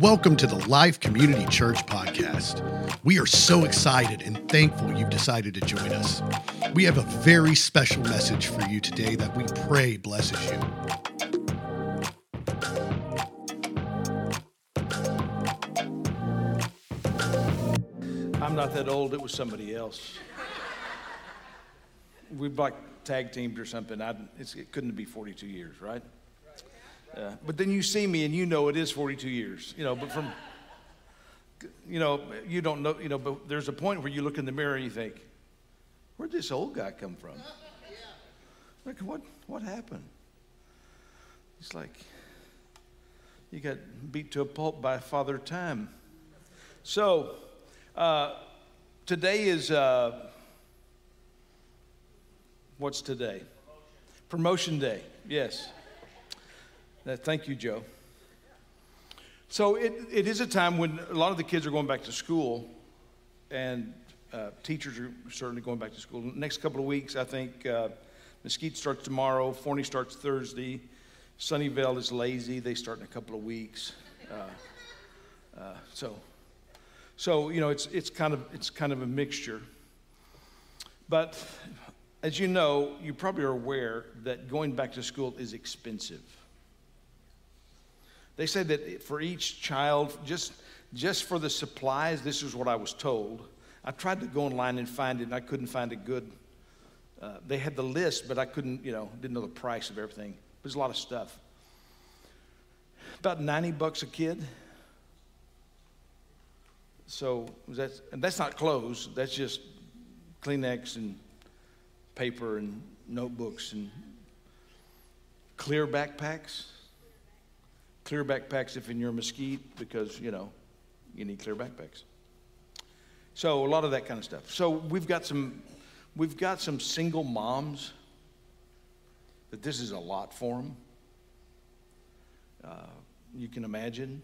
Welcome to the Life Community Church podcast. We are so excited and thankful you've decided to join us. We have a very special message for you today that we pray blesses you. I'm not that old, it was somebody else. We've like tag teamed or something. I, it couldn't be 42 years, right? But then you see me and you know it is 42 years, you know, but from, you know, you don't know, you know, but there's a point where you look in the mirror and you think, where'd this old guy come from? Like, what, what happened? It's like, you got beat to a pulp by Father Time. So, uh, today is, uh, what's today? Promotion Day, yes. Uh, thank you, Joe. So it, it is a time when a lot of the kids are going back to school, and uh, teachers are certainly going back to school. Next couple of weeks, I think uh, Mesquite starts tomorrow, Forney starts Thursday, Sunnyvale is lazy. They start in a couple of weeks. Uh, uh, so, so you know, it's it's kind of it's kind of a mixture. But as you know, you probably are aware that going back to school is expensive. They said that for each child, just, just for the supplies, this is what I was told. I tried to go online and find it, and I couldn't find a good. Uh, they had the list, but I couldn't, you know, didn't know the price of everything. There's a lot of stuff. About 90 bucks a kid. So that's, and that's not clothes, that's just Kleenex and paper and notebooks and clear backpacks clear backpacks if in your mesquite because, you know, you need clear backpacks. So a lot of that kind of stuff. So we've got some we've got some single moms that this is a lot for them. Uh, you can imagine.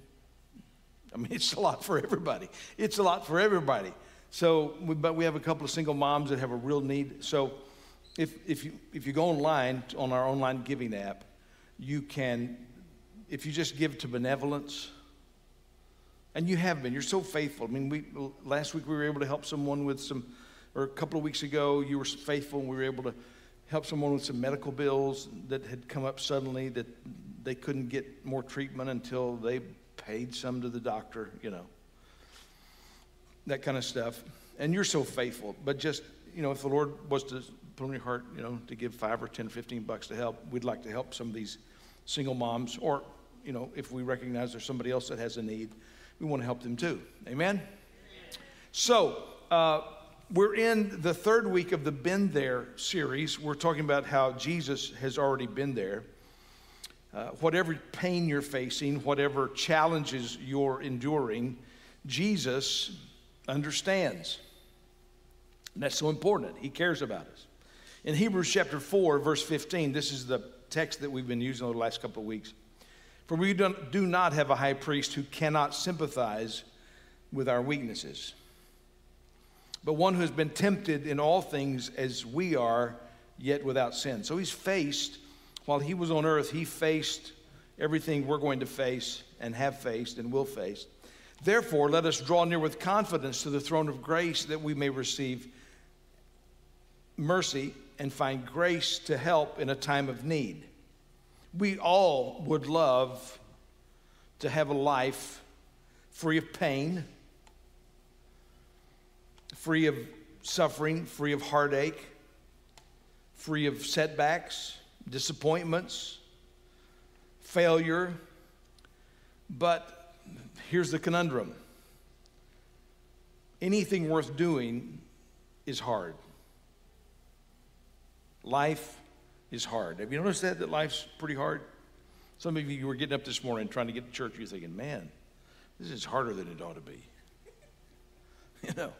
I mean, it's a lot for everybody. It's a lot for everybody. So, but we have a couple of single moms that have a real need. So, if if you if you go online on our online giving app, you can if you just give to benevolence, and you have been, you're so faithful. I mean, we last week we were able to help someone with some, or a couple of weeks ago, you were faithful, and we were able to help someone with some medical bills that had come up suddenly that they couldn't get more treatment until they paid some to the doctor, you know, that kind of stuff. And you're so faithful, but just, you know, if the Lord was to put on your heart, you know, to give five or ten, fifteen bucks to help, we'd like to help some of these single moms, or, you know, if we recognize there's somebody else that has a need, we want to help them too. Amen? So, uh, we're in the third week of the Been There series. We're talking about how Jesus has already been there. Uh, whatever pain you're facing, whatever challenges you're enduring, Jesus understands. And that's so important. He cares about us. In Hebrews chapter 4, verse 15, this is the text that we've been using over the last couple of weeks. For we do not have a high priest who cannot sympathize with our weaknesses, but one who has been tempted in all things as we are, yet without sin. So he's faced, while he was on earth, he faced everything we're going to face and have faced and will face. Therefore, let us draw near with confidence to the throne of grace that we may receive mercy and find grace to help in a time of need. We all would love to have a life free of pain, free of suffering, free of heartache, free of setbacks, disappointments, failure. But here's the conundrum anything worth doing is hard. Life is hard. Have you noticed that, that life's pretty hard? Some of you, were getting up this morning trying to get to church, you're thinking, man, this is harder than it ought to be. you know.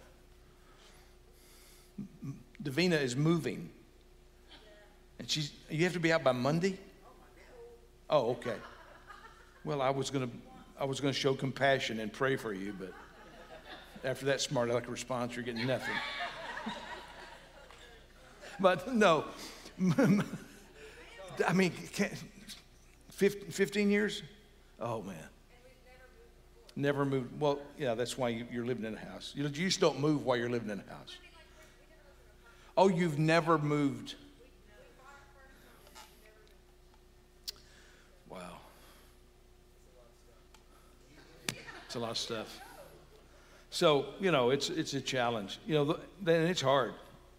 Davina is moving. And she's, you have to be out by Monday? Oh, okay. Well, I was going to, I was going to show compassion and pray for you, but after that smart aleck response, you're getting nothing. But no, I mean, 15 years? Oh, man. Never moved. Well, yeah, that's why you, you're living in a house. You, you just don't move while you're living in a house. Oh, you've never moved. Wow. It's a lot of stuff. So, you know, it's, it's a challenge. You know, then it's hard.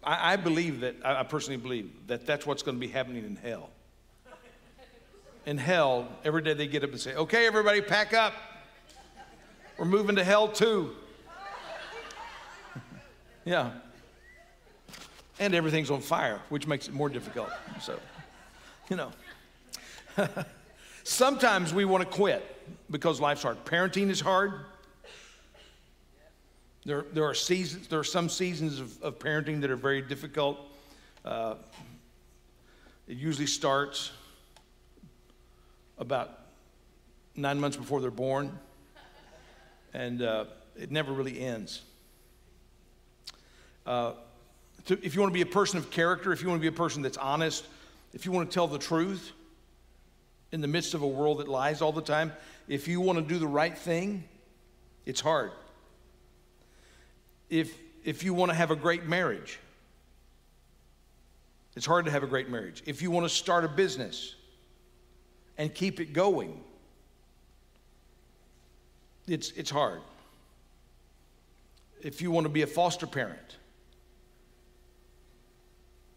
I, I believe that, I personally believe that that's what's going to be happening in hell. In hell, every day they get up and say, okay, everybody, pack up. We're moving to hell too. yeah. And everything's on fire, which makes it more difficult. So, you know. Sometimes we want to quit because life's hard. Parenting is hard. There, there are seasons, there are some seasons of, of parenting that are very difficult. Uh, it usually starts about nine months before they're born, and uh, it never really ends. Uh, to, if you want to be a person of character, if you want to be a person that's honest, if you want to tell the truth in the midst of a world that lies all the time, if you want to do the right thing, it's hard if, if you want to have a great marriage. It's hard to have a great marriage. If you want to start a business and keep it going, it's, it's hard. If you want to be a foster parent,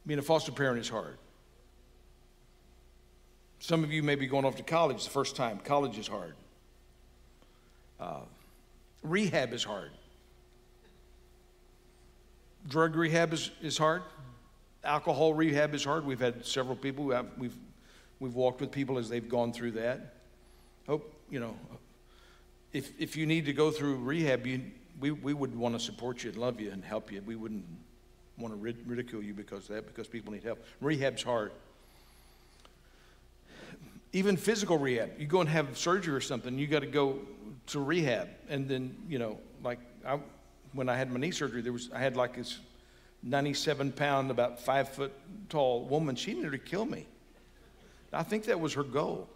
being a foster parent is hard. Some of you may be going off to college the first time. College is hard. Uh, rehab is hard. Drug rehab is, is hard. Alcohol rehab is hard. We've had several people we've, we've walked with people as they've gone through that. Hope, you know, if, if you need to go through rehab, you, we, we would want to support you and love you and help you. We wouldn't want to rid- ridicule you because of that, because people need help. Rehab's hard. Even physical rehab, you go and have surgery or something, you got to go to rehab. And then, you know, like I, when I had my knee surgery, there was I had like this 97 pound, about five foot tall woman. She nearly killed me. I think that was her goal.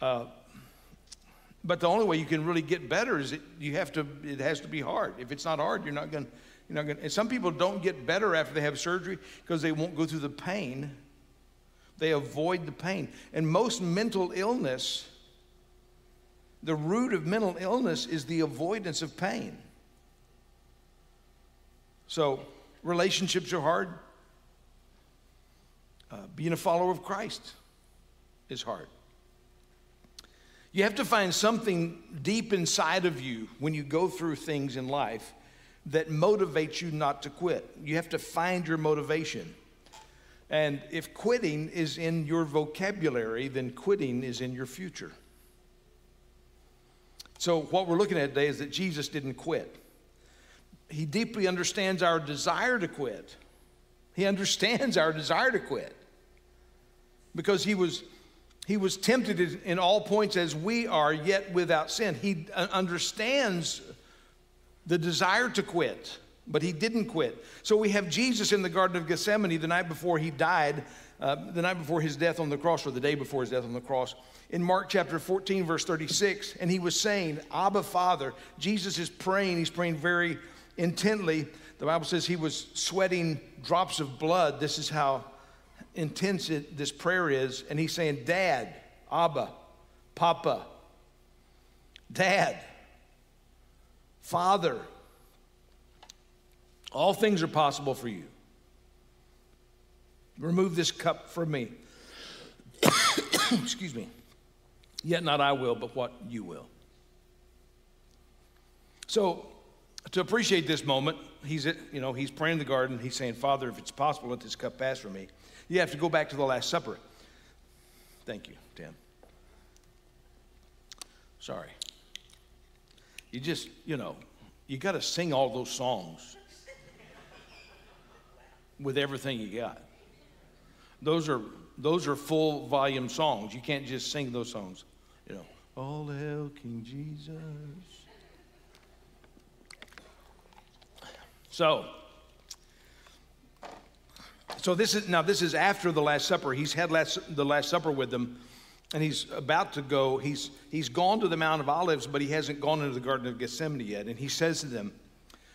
Uh, but the only way you can really get better is it, you have to. It has to be hard. If it's not hard, you're not going. You're not going. And some people don't get better after they have surgery because they won't go through the pain. They avoid the pain. And most mental illness the root of mental illness is the avoidance of pain. So, relationships are hard. Uh, being a follower of Christ is hard. You have to find something deep inside of you when you go through things in life that motivates you not to quit. You have to find your motivation. And if quitting is in your vocabulary, then quitting is in your future. So, what we're looking at today is that Jesus didn't quit. He deeply understands our desire to quit. He understands our desire to quit because he was, he was tempted in all points as we are, yet without sin. He uh, understands the desire to quit, but he didn't quit. So we have Jesus in the Garden of Gethsemane the night before he died, uh, the night before his death on the cross, or the day before his death on the cross in Mark chapter 14, verse 36, and he was saying, Abba, Father. Jesus is praying, he's praying very intently. The Bible says he was sweating drops of blood. This is how intense it, this prayer is. And he's saying, Dad, Abba, Papa, Dad, Father, all things are possible for you. Remove this cup from me. Excuse me. Yet not I will, but what you will. So, to appreciate this moment, he's at, you know, he's praying in the garden. He's saying, Father, if it's possible, let this cup pass from me. You have to go back to the Last Supper. Thank you, Tim. Sorry. You just, you know, you got to sing all those songs with everything you got. Those are those are full volume songs. You can't just sing those songs. You know, all hail King Jesus. So, so this is now this is after the Last Supper. He's had last, the Last Supper with them, and he's about to go. He's, he's gone to the Mount of Olives, but he hasn't gone into the Garden of Gethsemane yet. And he says to them,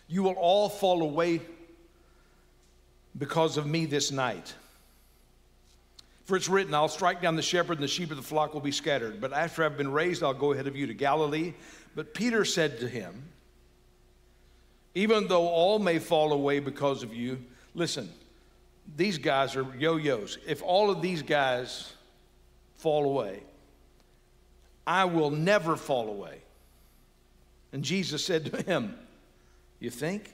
You will all fall away because of me this night. For it's written, I'll strike down the shepherd, and the sheep of the flock will be scattered. But after I've been raised, I'll go ahead of you to Galilee. But Peter said to him, Even though all may fall away because of you, listen, these guys are yo yos. If all of these guys fall away, I will never fall away. And Jesus said to him, You think?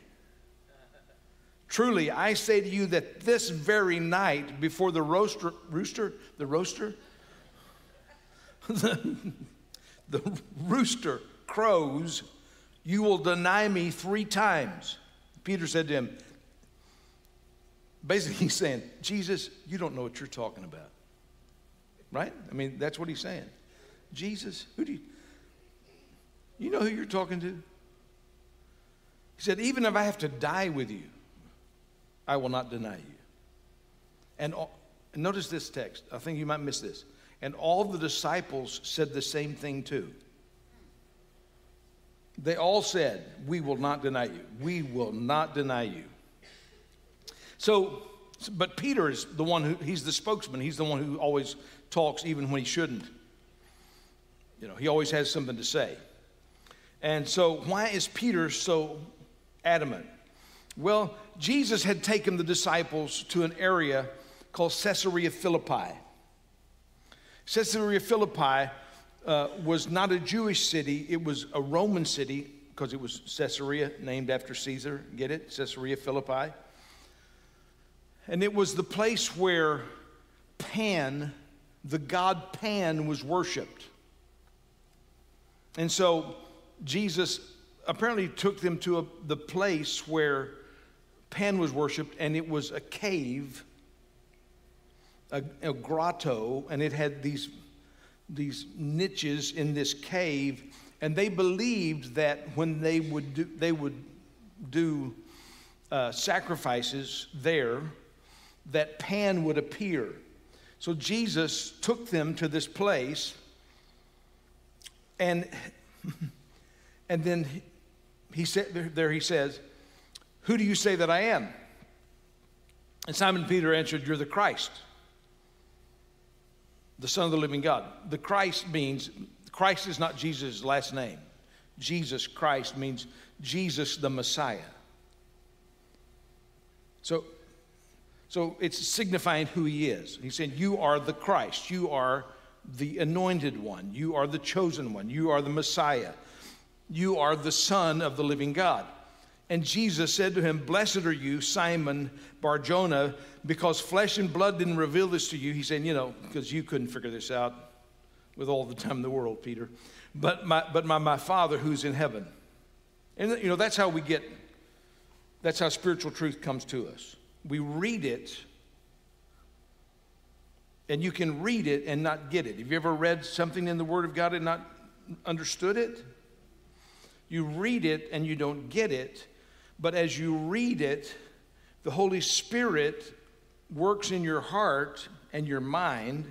Truly, I say to you that this very night, before the roaster, rooster, the roaster, the, the rooster crows, you will deny me three times. Peter said to him, basically, he's saying, Jesus, you don't know what you're talking about. Right? I mean, that's what he's saying. Jesus, who do you, you know who you're talking to? He said, even if I have to die with you, I will not deny you. And, notice this text. I think you might miss this. And all the disciples said the same thing too. They all said, We will not deny you. We will not deny you. So, but Peter is the one who, he's the spokesman. He's the one who always talks even when he shouldn't. You know, he always has something to say. And so, why is Peter so adamant? Well, Jesus had taken the disciples to an area called Caesarea Philippi. Caesarea Philippi uh, was not a Jewish city, it was a Roman city because it was Caesarea, named after Caesar. Get it? Caesarea Philippi. And it was the place where Pan, the god Pan, was worshiped. And so Jesus apparently took them to a, the place where Pan was worshiped, and it was a cave, a, a grotto, and it had these, these niches in this cave. And they believed that when they would do, they would do uh, sacrifices there, that Pan would appear. So Jesus took them to this place, and, and then he said, there he says, who do you say that I am? And Simon Peter answered, You're the Christ, the Son of the living God. The Christ means, Christ is not Jesus' last name. Jesus Christ means Jesus the Messiah. So, so it's signifying who he is. He's saying, You are the Christ. You are the anointed one. You are the chosen one. You are the Messiah. You are the Son of the living God. And Jesus said to him, Blessed are you, Simon Barjona, because flesh and blood didn't reveal this to you. He said, You know, because you couldn't figure this out with all the time in the world, Peter. But my, but my, my Father who's in heaven. And, you know, that's how we get, that's how spiritual truth comes to us. We read it, and you can read it and not get it. Have you ever read something in the Word of God and not understood it? You read it and you don't get it but as you read it, the Holy Spirit works in your heart and your mind,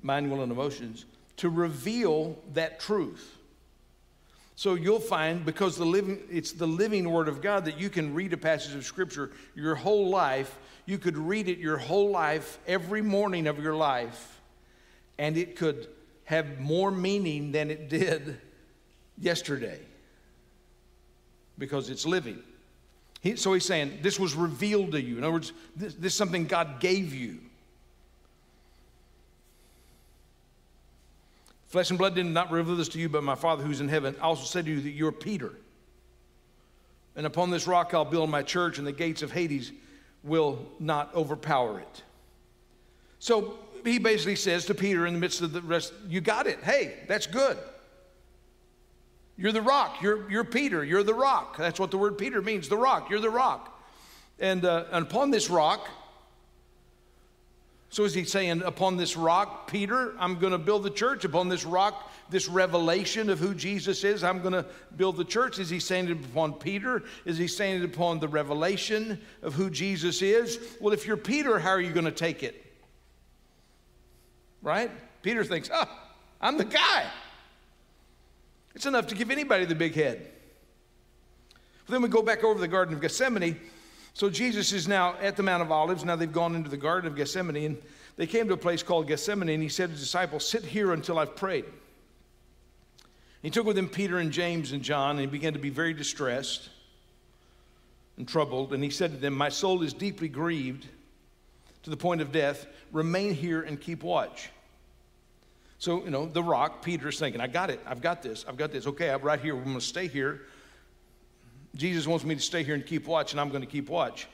mind, will, and emotions, to reveal that truth. So you'll find because the living, it's the living Word of God that you can read a passage of Scripture your whole life. You could read it your whole life, every morning of your life, and it could have more meaning than it did yesterday because it's living. He, so he's saying, This was revealed to you. In other words, this, this is something God gave you. Flesh and blood did not reveal this to you, but my Father who's in heaven also said to you that you're Peter. And upon this rock I'll build my church, and the gates of Hades will not overpower it. So he basically says to Peter in the midst of the rest, You got it. Hey, that's good. You're the rock. You're, you're Peter. You're the rock. That's what the word Peter means the rock. You're the rock. And, uh, and upon this rock, so is he saying, upon this rock, Peter, I'm going to build the church. Upon this rock, this revelation of who Jesus is, I'm going to build the church. Is he saying it upon Peter? Is he saying it upon the revelation of who Jesus is? Well, if you're Peter, how are you going to take it? right? Peter thinks, oh, I'm the guy. It's enough to give anybody the big head. But Then we go back over the Garden of Gethsemane. So Jesus is now at the Mount of Olives. Now they've gone into the Garden of Gethsemane, and they came to a place called Gethsemane, and he said to his disciples, Sit here until I've prayed. He took with him Peter and James and John, and he began to be very distressed and troubled. And he said to them, My soul is deeply grieved to the point of death. Remain here and keep watch. So, you know, the rock, Peter's thinking, I got it. I've got this. I've got this. Okay, I'm right here. We're going to stay here. Jesus wants me to stay here and keep watch, and I'm going to keep watch.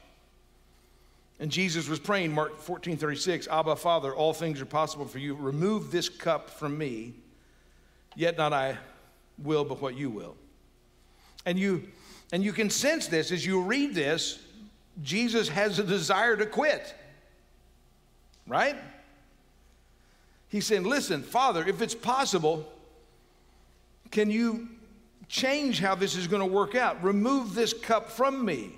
And Jesus was praying, Mark 14 36, Abba, Father, all things are possible for you. Remove this cup from me, yet not I will, but what you will. And you, and you can sense this as you read this. Jesus has a desire to quit, right? He's saying, Listen, Father, if it's possible, can you change how this is going to work out. Remove this cup from me.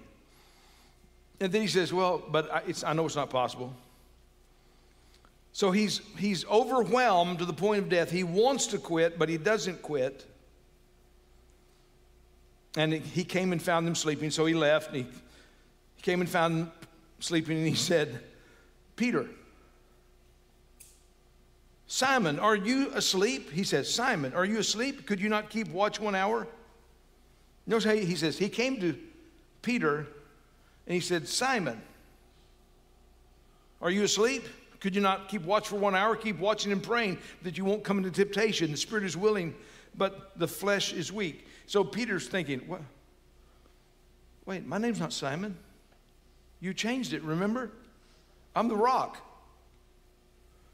And then he says, Well, but I, I, know it's not possible. So he's, he's overwhelmed to the point of death. He wants to quit, but he doesn't quit. And he came and found them sleeping, so he left. And he, he came and found them sleeping, and he said, Peter, Simon, are you asleep? He says, Simon, are you asleep? Could you not keep watch one hour? Notice how he says, he came to Peter and he said, Simon, are you asleep? Could you not keep watch for one hour? Keep watching and praying that you won't come into temptation. The spirit is willing, but the flesh is weak. So Peter's thinking, what? Wait, my name's not Simon. You changed it, remember? I'm the rock.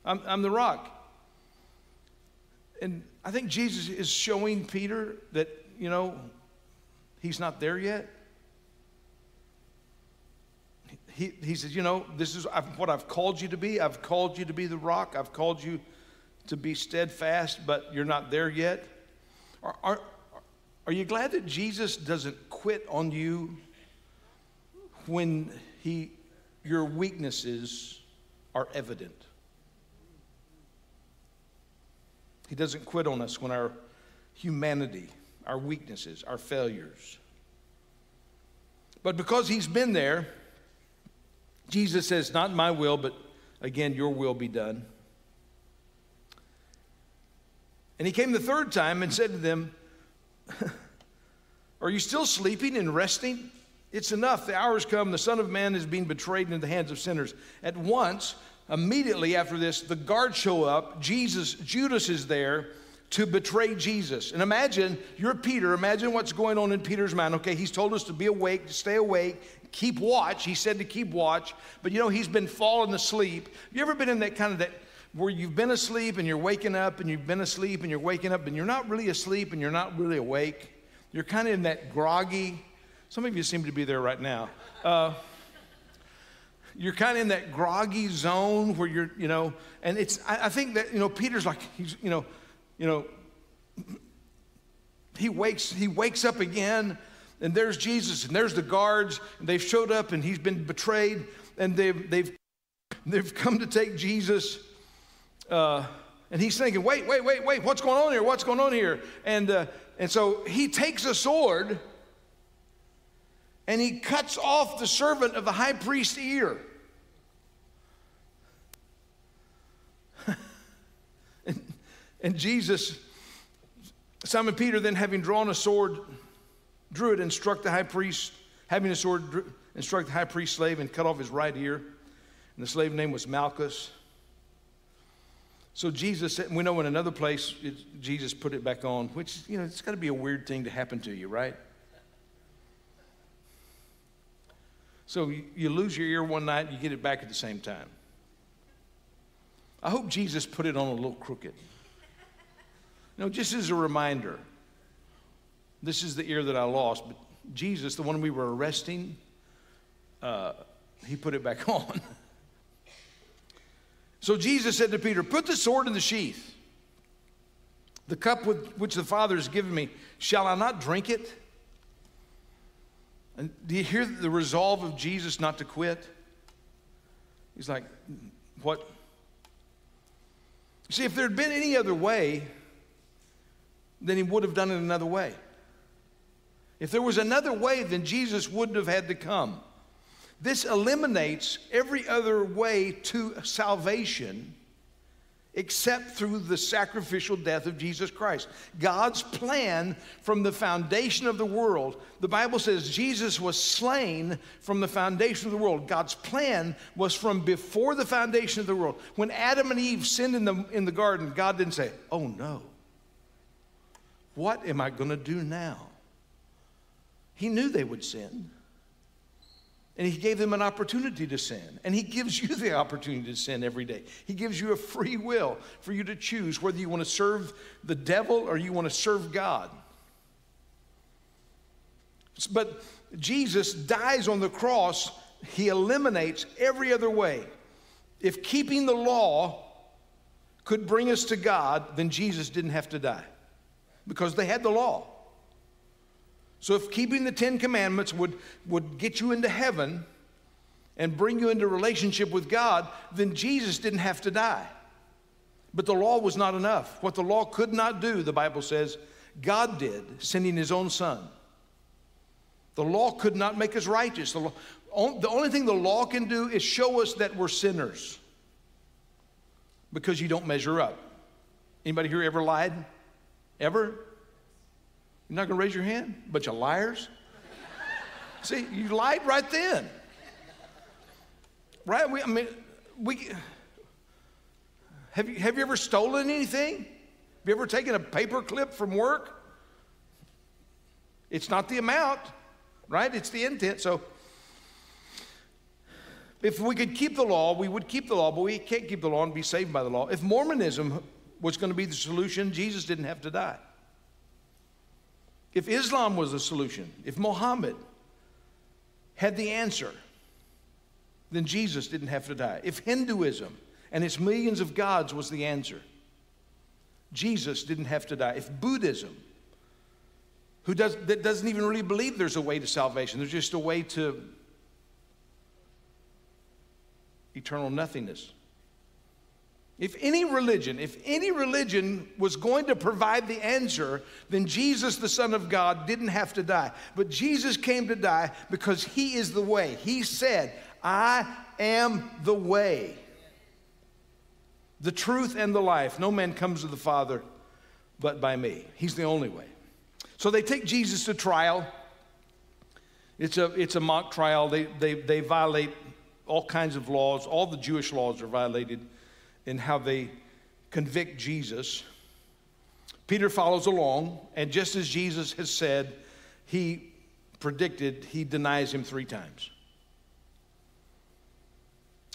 I'm, I'm the rock. And I think Jesus is showing Peter that, you know, he's not there yet. He, he says, You know, this is what I've called you to be. I've called you to be the rock. I've called you to be steadfast, but you're not there yet. Are, are, are you glad that Jesus doesn't quit on you when he, your weaknesses are evident? He doesn't quit on us when our humanity, our weaknesses, our failures. But because he's been there, Jesus says, Not my will, but again, your will be done. And he came the third time and said to them, Are you still sleeping and resting? It's enough. The hour has come. The Son of Man is being betrayed into the hands of sinners. At once, immediately after this, the guards show up. Jesus, Judas is there to betray Jesus. And imagine, you're Peter. Imagine what's going on in Peter's mind. Okay, he's told us to be awake, to stay awake, keep watch. He said to keep watch. But you know, he's been falling asleep. Have You ever been in that kind of that where you've been asleep and you're waking up and you've been asleep and you're waking up and you're not really asleep and you're not really awake? You're kind of in that groggy. Some of you seem to be there right now. Uh, you're kind of in that groggy zone where you're, you know, and it's, I, I think that, you know, Peter's like, he's, you know, you know, he wakes, he wakes up again, and there's Jesus, and there's the guards, and they've showed up, and he's been betrayed, and they've, they've, they've come to take Jesus. Uh, and he's thinking, wait, wait, wait, wait, what's going on here? What's going on here? And, uh, and so he takes a sword and he cuts off the servant of the high priest's ear. and, and Jesus, Simon Peter, then having drawn a sword, drew it and struck the high priest, having a sword, and struck the high priest's slave and cut off his right ear. And the slave name was Malchus. So Jesus said, we know in another place, it, Jesus put it back on, which, you know, it's got to be a weird thing to happen to you, right? So you, you lose your ear one night, and you get it back at the same time. I hope Jesus put it on a little crooked. You know, just as a reminder, this is the ear that I lost, but Jesus, the one we were arresting, uh, he put it back on. so Jesus said to Peter, Put the sword in the sheath. The cup with which the Father has given me, shall I not drink it? And do you hear the resolve of Jesus not to quit? He's like, What? See, if there had been any other way, then he would have done it another way. If there was another way, then Jesus wouldn't have had to come. This eliminates every other way to salvation except through the sacrificial death of Jesus Christ. God's plan from the foundation of the world, the Bible says Jesus was slain from the foundation of the world. God's plan was from before the foundation of the world. When Adam and Eve sinned in the, in the garden, God didn't say, Oh no, what am I going to do now? He knew they would sin. And he gave them an opportunity to sin. And he gives you the opportunity to sin every day. He gives you a free will for you to choose whether you want to serve the devil or you want to serve God. But Jesus dies on the cross, he eliminates every other way. If keeping the law could bring us to God, then Jesus didn't have to die because they had the law. So if keeping the Ten Commandments would, would get you into heaven and bring you into relationship with God, then Jesus didn't have to die. But the law was not enough. What the law could not do, the Bible says, God did, sending his own son. The law could not make us righteous. The, law, the only thing the law can do is show us that we're sinners because you don't measure up. Anybody here ever lied? Ever? You're not going to raise your hand? Bunch of liars. See, you lied right then. Right? We, I mean, we. Have you, have you ever stolen anything? Have you ever taken a paper clip from work? It's not the amount, right? It's the intent. So, if we could keep the law, we would keep the law, but we can't keep the law and be saved by the law. If Mormonism was going to be the solution, Jesus didn't have to die. If Islam was the solution, if Muhammad had the answer, then Jesus didn't have to die. If Hinduism and its millions of gods was the answer, Jesus didn't have to die. If Buddhism, who does, that doesn't even really believe there's a way to salvation, there's just a way to eternal nothingness. If any religion, if any religion was going to provide the answer, then Jesus, the Son of God, didn't have to die. But Jesus came to die because He is the way. He said, I am the way, the truth, and the life. No man comes to the Father but by me. He's the only way. So they take Jesus to trial. It's a, it's a mock trial. They, they, they violate all kinds of laws, all the Jewish laws are violated in how they convict Jesus. Peter follows along, and just as Jesus has said, he predicted he denies him three times.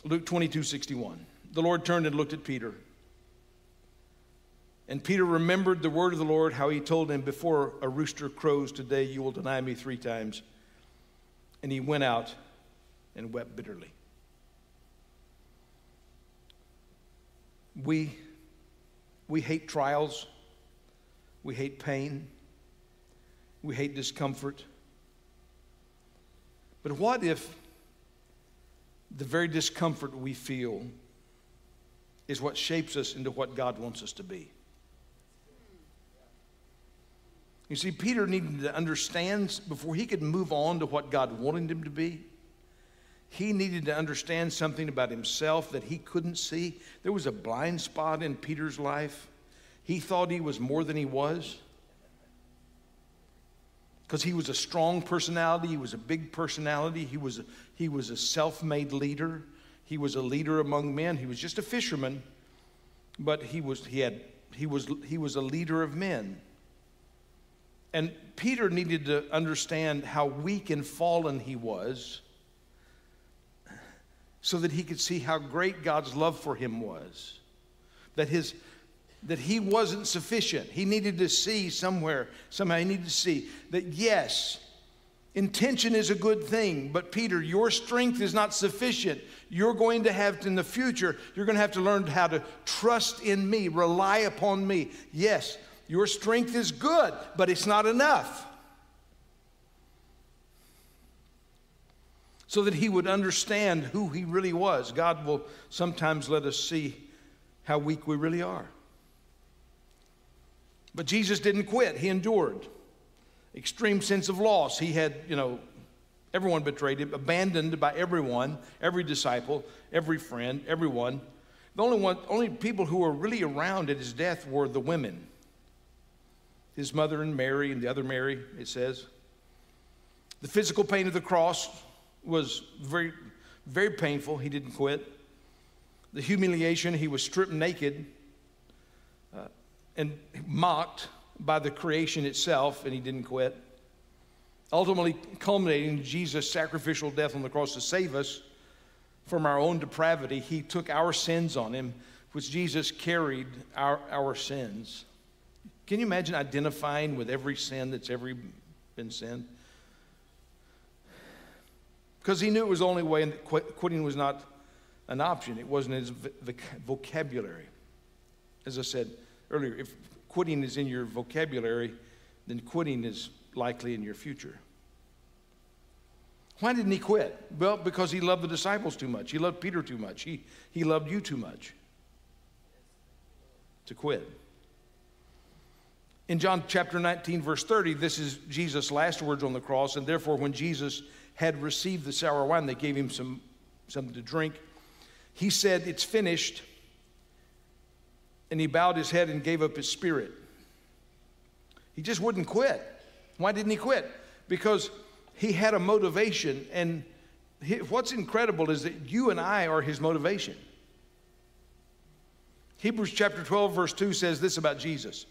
Luke 22 61. The Lord turned and looked at Peter. And Peter remembered the word of the Lord, how he told him, Before a rooster crows today, you will deny me three times. And he went out and wept bitterly. We, we hate trials, we hate pain, we hate discomfort. But what if the very discomfort we feel is what shapes us into what God wants us to be? You see, Peter needed to understand before he could move on to what God wanted him to be he needed to understand something about himself that he couldn't see. There was a blind spot in Peter's life. He thought he was more than he was because he was a strong personality, he was a big personality, he was a, he was a self-made leader, he was a leader among men. He was just a fisherman, but he was he had he was he was a leader of men. And Peter needed to understand how weak and fallen he was so that he could see how great God's love for him was. That his that he wasn't sufficient. He needed to see somewhere, somehow he needed to see that yes, intention is a good thing, but Peter, your strength is not sufficient. You're going to have to, in the future, you're going to have to learn how to trust in me, rely upon me. Yes, your strength is good, but it's not enough. So that he would understand who he really was. God will sometimes let us see how weak we really are. But Jesus didn't quit, he endured. Extreme sense of loss. He had, you know, everyone betrayed him, abandoned by everyone, every disciple, every friend, everyone. The only one, only people who were really around at his death were the women. His mother and Mary and the other Mary, it says. The physical pain of the cross was very, very painful. He didn't quit. The humiliation, he was stripped naked uh, and mocked by the creation itself, and he didn't quit. Ultimately, culminating in Jesus' sacrificial death on the cross to save us from our own depravity, he took our sins on him, which Jesus carried our, our sins. Can you imagine identifying with every sin that's ever been sinned? Because he knew it was the only way, and quitting was not an option. It wasn't his vocabulary. As I said earlier, if quitting is in your vocabulary, then quitting is likely in your future. Why didn't he quit? Well, because he loved the disciples too much. He loved Peter too much. He, he loved you too much to quit. In John chapter 19, verse 30, this is Jesus' last words on the cross, and therefore, when Jesus had received the sour wine, they gave him some, something to drink. He said, It's finished. And he bowed his head and gave up his spirit. He just wouldn't quit. Why didn't he quit? Because he had a motivation. And what's incredible is that you and I are his motivation. Hebrews chapter 12, verse 2 says this about Jesus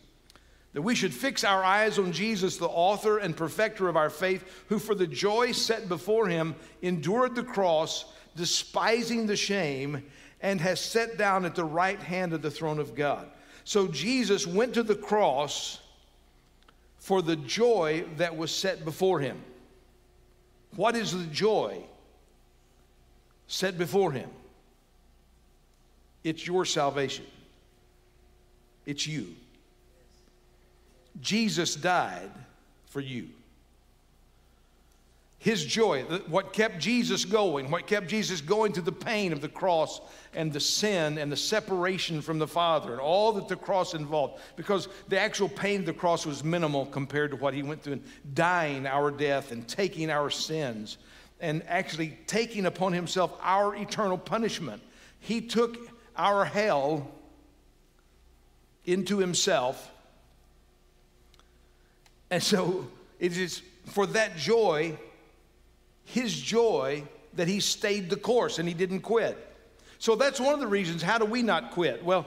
that we should fix our eyes on Jesus, the author and perfecter of our faith, who for the joy set before him endured the cross, despising the shame, and has sat down at the right hand of the throne of God. So Jesus went to the cross for the joy that was set before him. What is the joy set before him? It's your salvation. It's you. Jesus died for you. His joy, what kept Jesus going, what kept Jesus going through the pain of the cross and the sin and the separation from the Father and all that the cross involved, because the actual pain of the cross was minimal compared to what he went through in dying our death and taking our sins and actually taking upon himself our eternal punishment. He took our hell into himself and so it is for that joy, his joy, that he stayed the course and he didn't quit. So that's one of the reasons. How do we not quit? Well,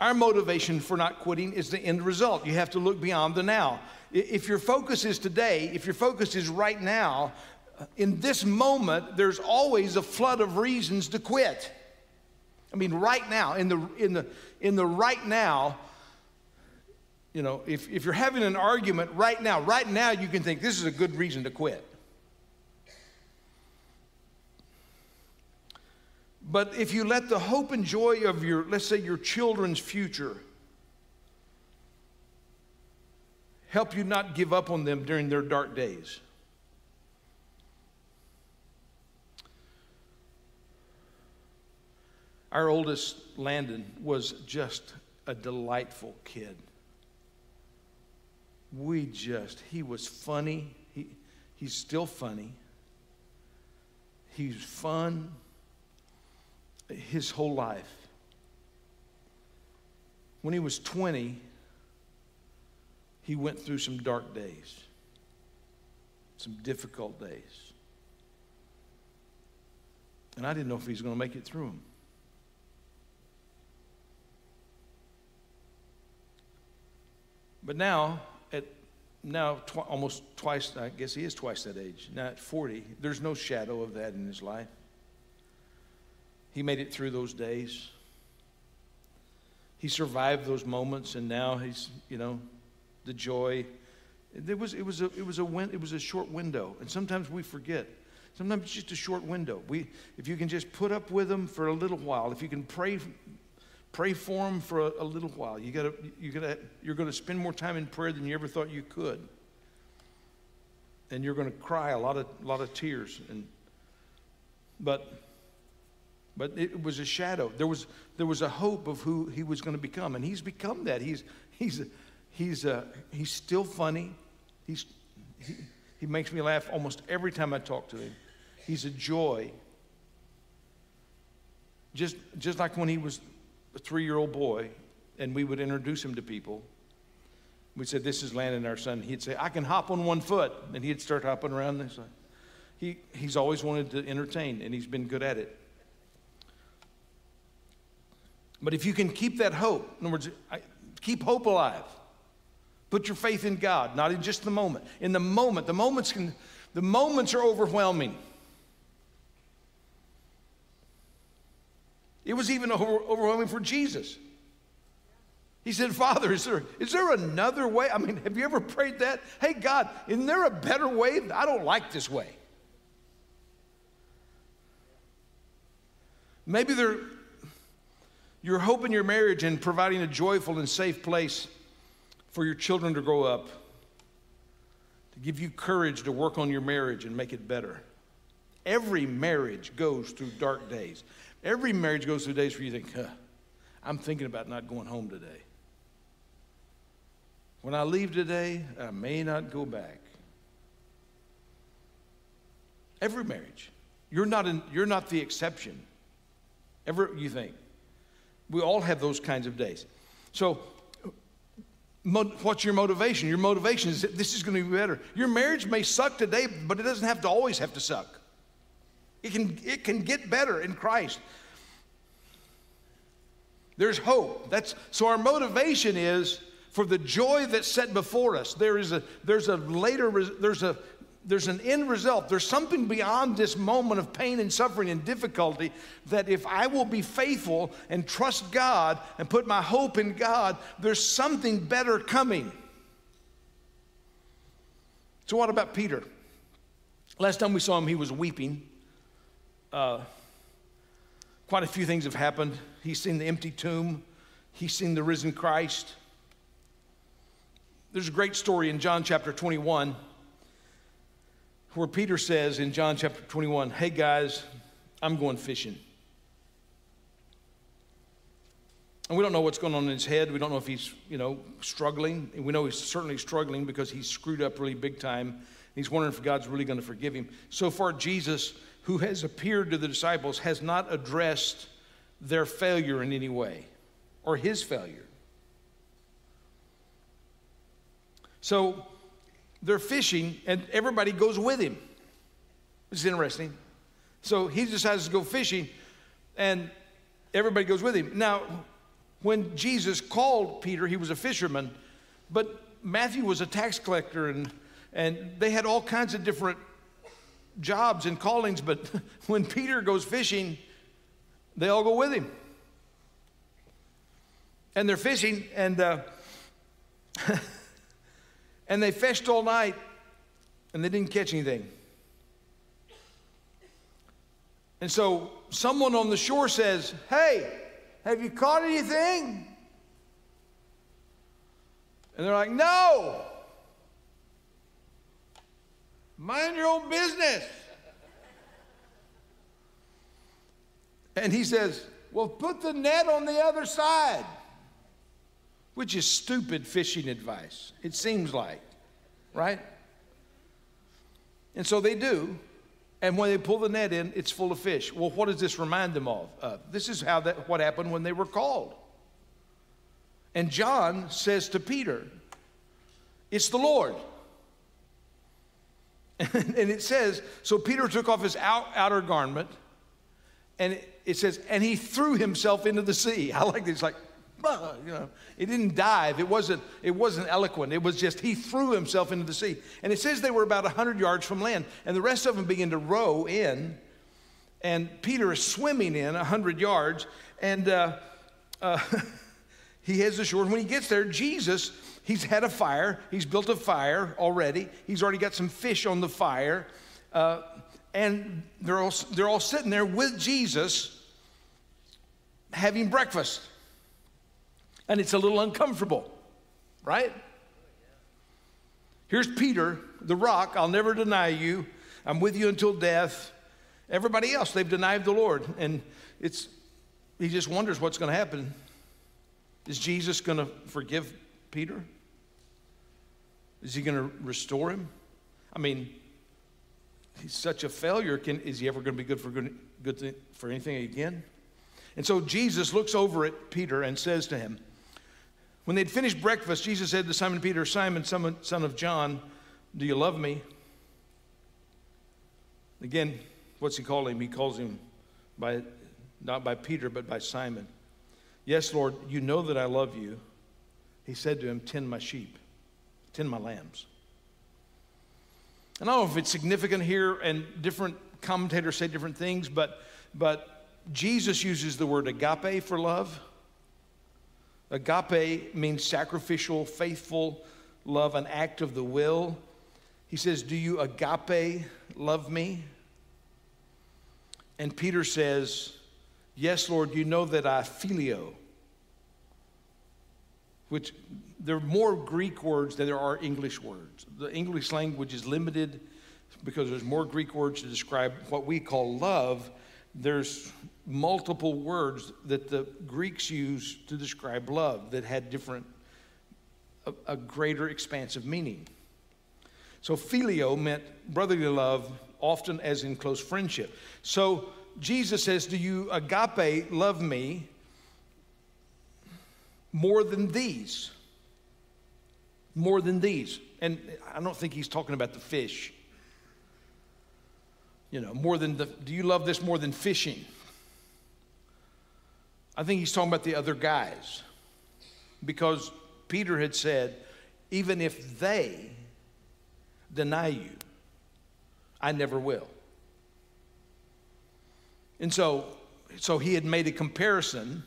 our motivation for not quitting is the end result. You have to look beyond the now. If your focus is today, if your focus is right now, in this moment, there's always a flood of reasons to quit. I mean, right now, in the, in the, in the right now, you know, if, if you're having an argument right now, right now you can think this is a good reason to quit. But if you let the hope and joy of your, let's say, your children's future help you not give up on them during their dark days. Our oldest, Landon, was just a delightful kid we just, he was funny. He, he's still funny. He's fun his whole life. When he was 20, he went through some dark days, some difficult days. And I didn't know if he was going to make it through them. But now, now tw- almost twice, I guess he is twice that age, now at 40, there's no shadow of that in his life. He made it through those days. He survived those moments, and now he's, you know, the joy. It was, it was, a, it was, a, win, it was a short window, and sometimes we forget. Sometimes it's just a short window. We, if you can just put up with them for a little while, if you can pray Pray for them for a, a little while. You gotta, you gotta, you're going to spend more time in prayer than you ever thought you could. And you're going to cry a lot of, lot of tears. And, but but it was a shadow. There was, there was a hope of who he was going to become, and he's become that. He's, he's, he's, uh, he's still funny. He's, he, he makes me laugh almost every time I talk to him. He's a joy. Just, just like when he was three year old boy and we would introduce him to people, we said, This is Landon, our son. He'd say, I can hop on one foot. And he'd start hopping around this. He, he's always wanted to entertain, and he's been good at it. But if you can keep that hope, in other words, keep hope alive. Put your faith in God, not in just the moment. In the moment, the moments can, the moments are overwhelming. It was even overwhelming for Jesus. He said, Father, is there, is there another way? I mean, have you ever prayed that? Hey, God, isn't there a better way? I don't like this way. Maybe there, you're hoping your marriage and providing a joyful and safe place for your children to grow up, to give you courage to work on your marriage and make it better. Every marriage goes through dark days. Every marriage goes through days where you think, huh, I'm thinking about not going home today. When I leave today, I may not go back. Every marriage. You're not, you're not the exception. Ever you think. We all have those kinds of days. So what's your motivation? Your motivation is that this is going to be better. Your marriage may suck today, but it doesn't have to always have to suck. It can, it can get better in Christ. There's hope. That's so our motivation is for the joy that's set before us. There is a there's a later there's a there's an end result. There's something beyond this moment of pain and suffering and difficulty that if I will be faithful and trust God and put my hope in God, there's something better coming. So, what about Peter? Last time we saw him, he was weeping. Uh, quite a few things have happened. He's seen the empty tomb, he's seen the risen Christ. There's a great story in John chapter 21 where Peter says in John chapter 21, Hey guys, I'm going fishing. And we don't know what's going on in his head. We don't know if he's, you know, struggling. we know he's certainly struggling because he's screwed up really big time. He's wondering if God's really going to forgive him. So far, Jesus, who has appeared to the disciples, has not addressed their failure in any way or his failure. So they're fishing, and everybody goes with him. It's interesting. So he decides to go fishing, and everybody goes with him. Now, when Jesus called Peter, he was a fisherman, but Matthew was a tax collector, and, and they had all kinds of different jobs and callings. But when Peter goes fishing, they all go with him. And they're fishing, and uh, And they fished all night and they didn't catch anything. And so someone on the shore says, Hey, have you caught anything? And they're like, No. Mind your own business. And he says, Well, put the net on the other side which is stupid fishing advice, it seems like, right? And so they do. And when they pull the net in, it's full of fish. Well, what does this remind them of? Uh, this is how that, what happened when they were called. And John says to Peter, It's the Lord. and it says, So Peter took off his out, outer garment, and it, it, says, And he threw himself into the sea. I like this, like, you know, it didn't dive. It wasn't, it wasn't eloquent. It was just he threw himself into the sea. And it says they were about 100 yards from land. And the rest of them began to row in. And Peter is swimming in 100 yards. And uh, uh, he heads ashore. And when he gets there, Jesus, he's had a fire. He's built a fire already. He's already got some fish on the fire. Uh, and they're all, they're all sitting there with Jesus having breakfast and it's a little uncomfortable, right? Here's Peter, the rock, I'll never deny you. I'm with you until death. Everybody else, they've denied the Lord. And it's, he just wonders what's going to happen. Is Jesus going to forgive Peter? Is he going to restore him? I mean, he's such a failure. Can, is he ever going to be good for good, good for anything again? And so Jesus looks over at Peter and says to him, when they'd finished breakfast, Jesus said to Simon Peter, Simon, son of John, do you love me? Again, what's he call him? He calls him by, not by Peter, but by Simon. Yes, Lord, you know that I love you. He said to him, Tend my sheep, tend my lambs. And I don't know if it's significant here, and different commentators say different things, but, but Jesus uses the word agape for love. Agape means sacrificial, faithful love, an act of the will. He says, Do you agape love me? And Peter says, Yes, Lord, you know that I phileo, which there are more Greek words than there are English words. The English language is limited because there's more Greek words to describe what we call love. There's multiple words that the Greeks used to describe love that had different, a, a greater expansive meaning. So phileo meant brotherly love, often as in close friendship. So Jesus says, Do you agape love me more than these? More than these. And I don't think he's talking about the fish. You know, more than the, do you love this more than fishing? I think he's talking about the other guys. Because Peter had said, even if they deny you, I never will. And so, so he had made a comparison.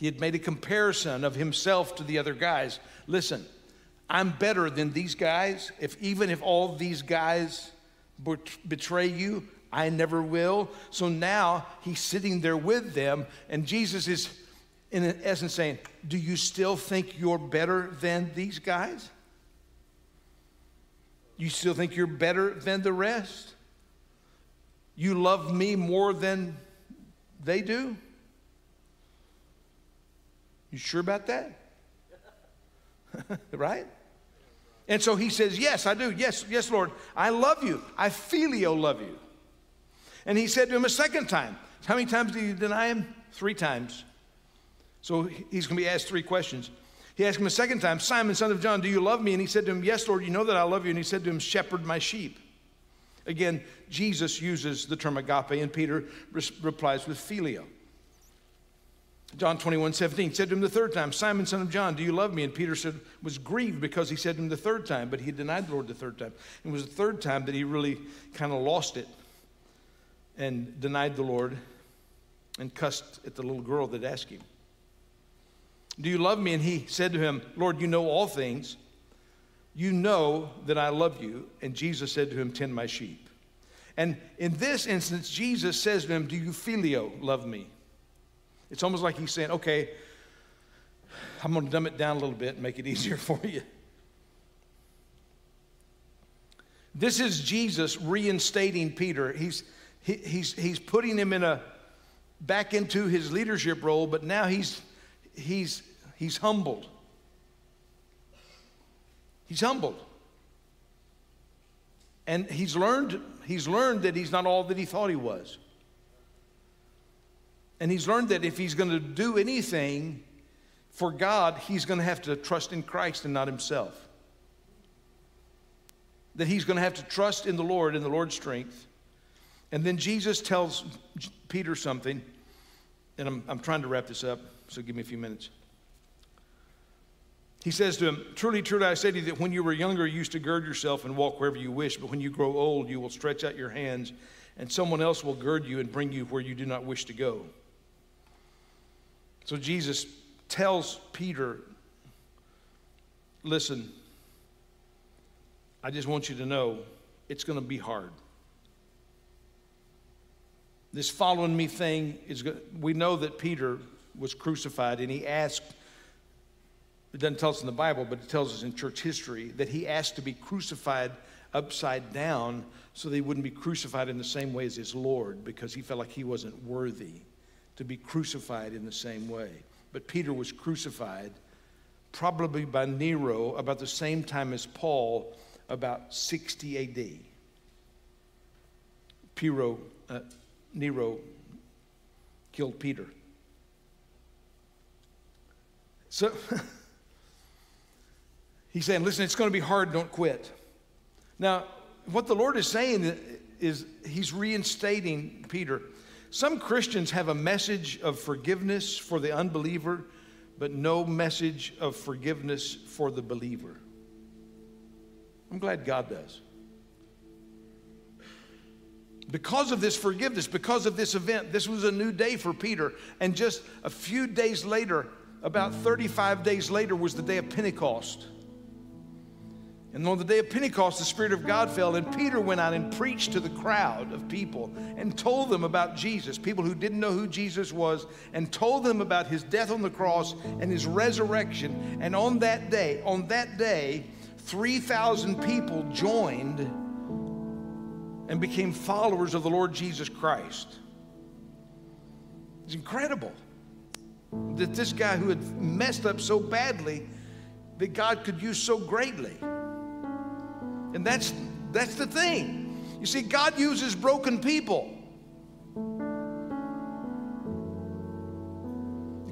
He had made a comparison of himself to the other guys. Listen, I'm better than these guys. If even if all these guys betray you, I never will. So now he's sitting there with them, and Jesus is, in essence, saying, Do you still think you're better than these guys? You still think you're better than the rest? You love me more than they do? You sure about that? right? And so he says, Yes, I do. Yes, yes, Lord. I love you. I phileo love you. And he said to him a second time, How many times did you deny him? Three times. So he's going to be asked three questions. He asked him a second time, Simon, son of John, do you love me? And he said to him, Yes, Lord, you know that I love you. And he said to him, Shepherd my sheep. Again, Jesus uses the term agape, and Peter replies with phileo. John 21, 17 said to him the third time, Simon, son of John, do you love me? And Peter said, was grieved because he said to him the third time, but he denied the Lord the third time. It was the third time that he really kind of lost it and denied the Lord and cussed at the little girl that asked him. Do you love me? And he said to him, Lord, you know all things. You know that I love you. And Jesus said to him, Tend my sheep. And in this instance, Jesus says to him, Do you phileo love me? It's almost like he's saying, Okay, I'm going to dumb it down a little bit and make it easier for you. This is Jesus reinstating Peter. He's, he, he's, he's putting him in a, back into his leadership role, but now he's, he's, he's humbled. He's humbled. And he's learned, he's learned that he's not all that he thought he was. And he's learned that if he's going to do anything for God, he's going to have to trust in Christ and not himself. That he's going to have to trust in the Lord and the Lord's strength. And then Jesus tells Peter something, and I'm, I'm trying to wrap this up, so give me a few minutes. He says to him, Truly, truly, I say to you that when you were younger, you used to gird yourself and walk wherever you wish, but when you grow old, you will stretch out your hands, and someone else will gird you and bring you where you do not wish to go. So Jesus tells Peter, Listen, I just want you to know it's going to be hard. This following me thing is, we know that Peter was crucified and he asked it doesn't tell us in the Bible, but it tells us in church history that he asked to be crucified upside down so that he wouldn't be crucified in the same way as his Lord because he felt like he wasn't worthy to be crucified in the same way. But Peter was crucified probably by Nero about the same time as Paul, about 60 AD. Piro, uh, Nero killed Peter. So he's saying, listen, it's going to be hard, don't quit. Now, what the Lord is saying is he's reinstating Peter. Some Christians have a message of forgiveness for the unbeliever, but no message of forgiveness for the believer. I'm glad God does. Because of this forgiveness, because of this event, this was a new day for Peter. And just a few days later, about 35 days later, was the day of Pentecost. And on the day of Pentecost, the Spirit of God fell, and Peter went out and preached to the crowd of people and told them about Jesus, people who didn't know who Jesus was, and told them about his death on the cross and his resurrection. And on that day, on that day, 3,000 people joined and became followers of the Lord Jesus Christ. It's incredible that this guy who had messed up so badly that God could use so greatly. And that's that's the thing. You see, God uses broken people.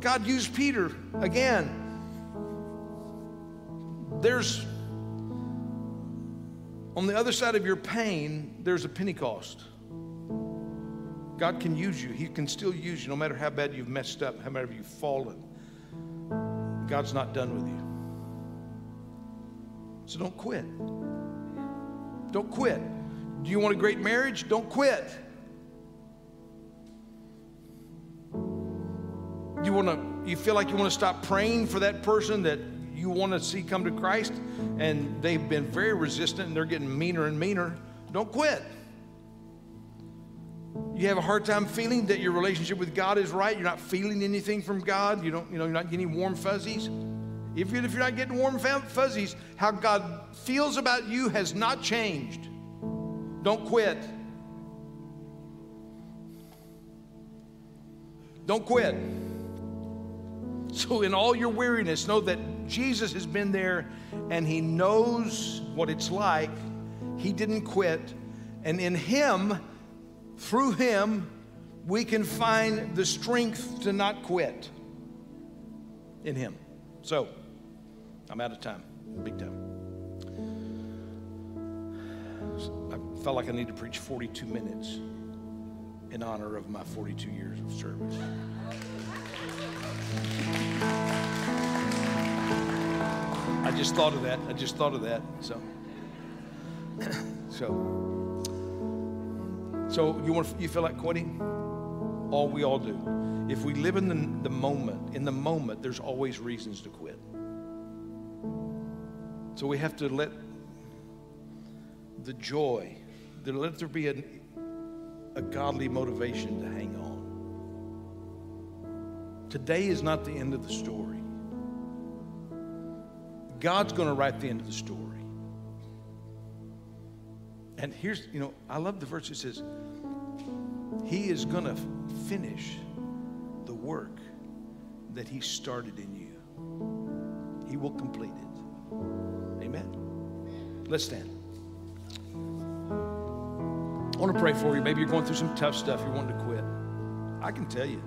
God used Peter again. There's on the other side of your pain, there's a Pentecost. God can use you. He can still use you no matter how bad you've messed up, how bad you've fallen. God's not done with you. So don't quit. Don't quit. Do you want a great marriage? Don't quit. You want to you feel like you want to stop praying for that person that you want to see come to Christ and they've been very resistant and they're getting meaner and meaner, don't quit. You have a hard time feeling that your relationship with God is right. You're not feeling anything from God. You don't, you know, you're not getting warm fuzzies. Even if you're not getting warm fuzzies, how God feels about you has not changed. Don't quit. Don't quit. So, in all your weariness, know that Jesus has been there and he knows what it's like. He didn't quit. And in him, through him, we can find the strength to not quit. In him. So, I'm out of time, big time. I felt like I need to preach 42 minutes in honor of my 42 years of service. I just thought of that. I just thought of that. So, so, so you want you feel like quitting? All we all do. If we live in the, the moment, in the moment, there's always reasons to quit. So we have to let the joy, let there be a, a godly motivation to hang on. Today is not the end of the story. God's going to write the end of the story. And here's, you know, I love the verse that says, He is going to finish the work that He started in you. He will complete it. Amen. Let's stand. I want to pray for you. Maybe you're going through some tough stuff. You're wanting to quit. I can tell you.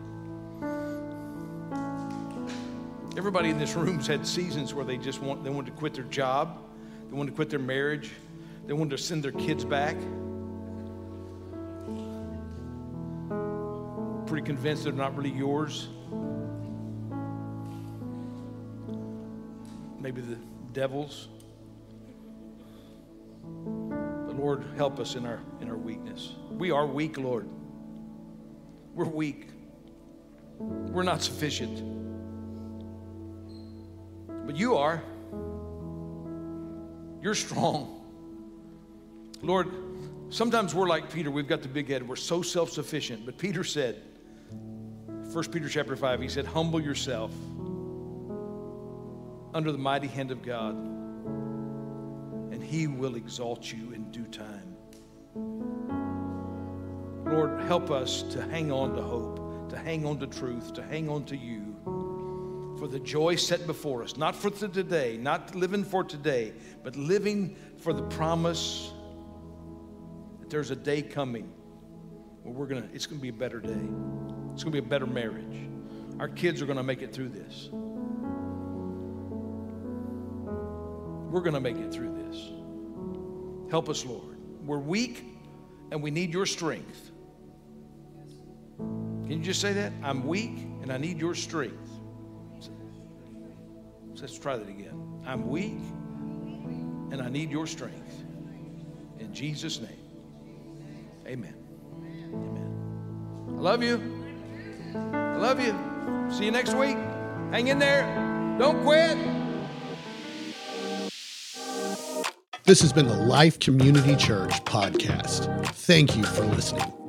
Everybody in this room's had seasons where they just want, they wanted to quit their job, they wanted to quit their marriage, they wanted to send their kids back. Pretty convinced they're not really yours. Maybe the devil's. Lord, help us in our in our weakness. We are weak, Lord. We're weak. We're not sufficient. But you are. You're strong. Lord, sometimes we're like Peter, we've got the big head, we're so self sufficient. But Peter said, 1 Peter chapter 5, he said, Humble yourself under the mighty hand of God, and He will exalt you in due time. Lord, help us to hang on to hope, to hang on to truth, to hang on to you for the joy set before us, not for today, not living for today, but living for the promise that there's a day coming where we're gonna, it's gonna be a better day. It's gonna be a better marriage. Our kids are gonna make it through this. We're gonna make it through this. Help us, Lord. We're weak and we need your strength. Can you just say that? I'm weak and I need your strength. Let's try that again. I'm weak and I need your strength. In Jesus' name. Amen. Amen. I love you. I love you. See you next week. Hang in there. Don't quit. This has been the Life Community Church podcast. Thank you for listening.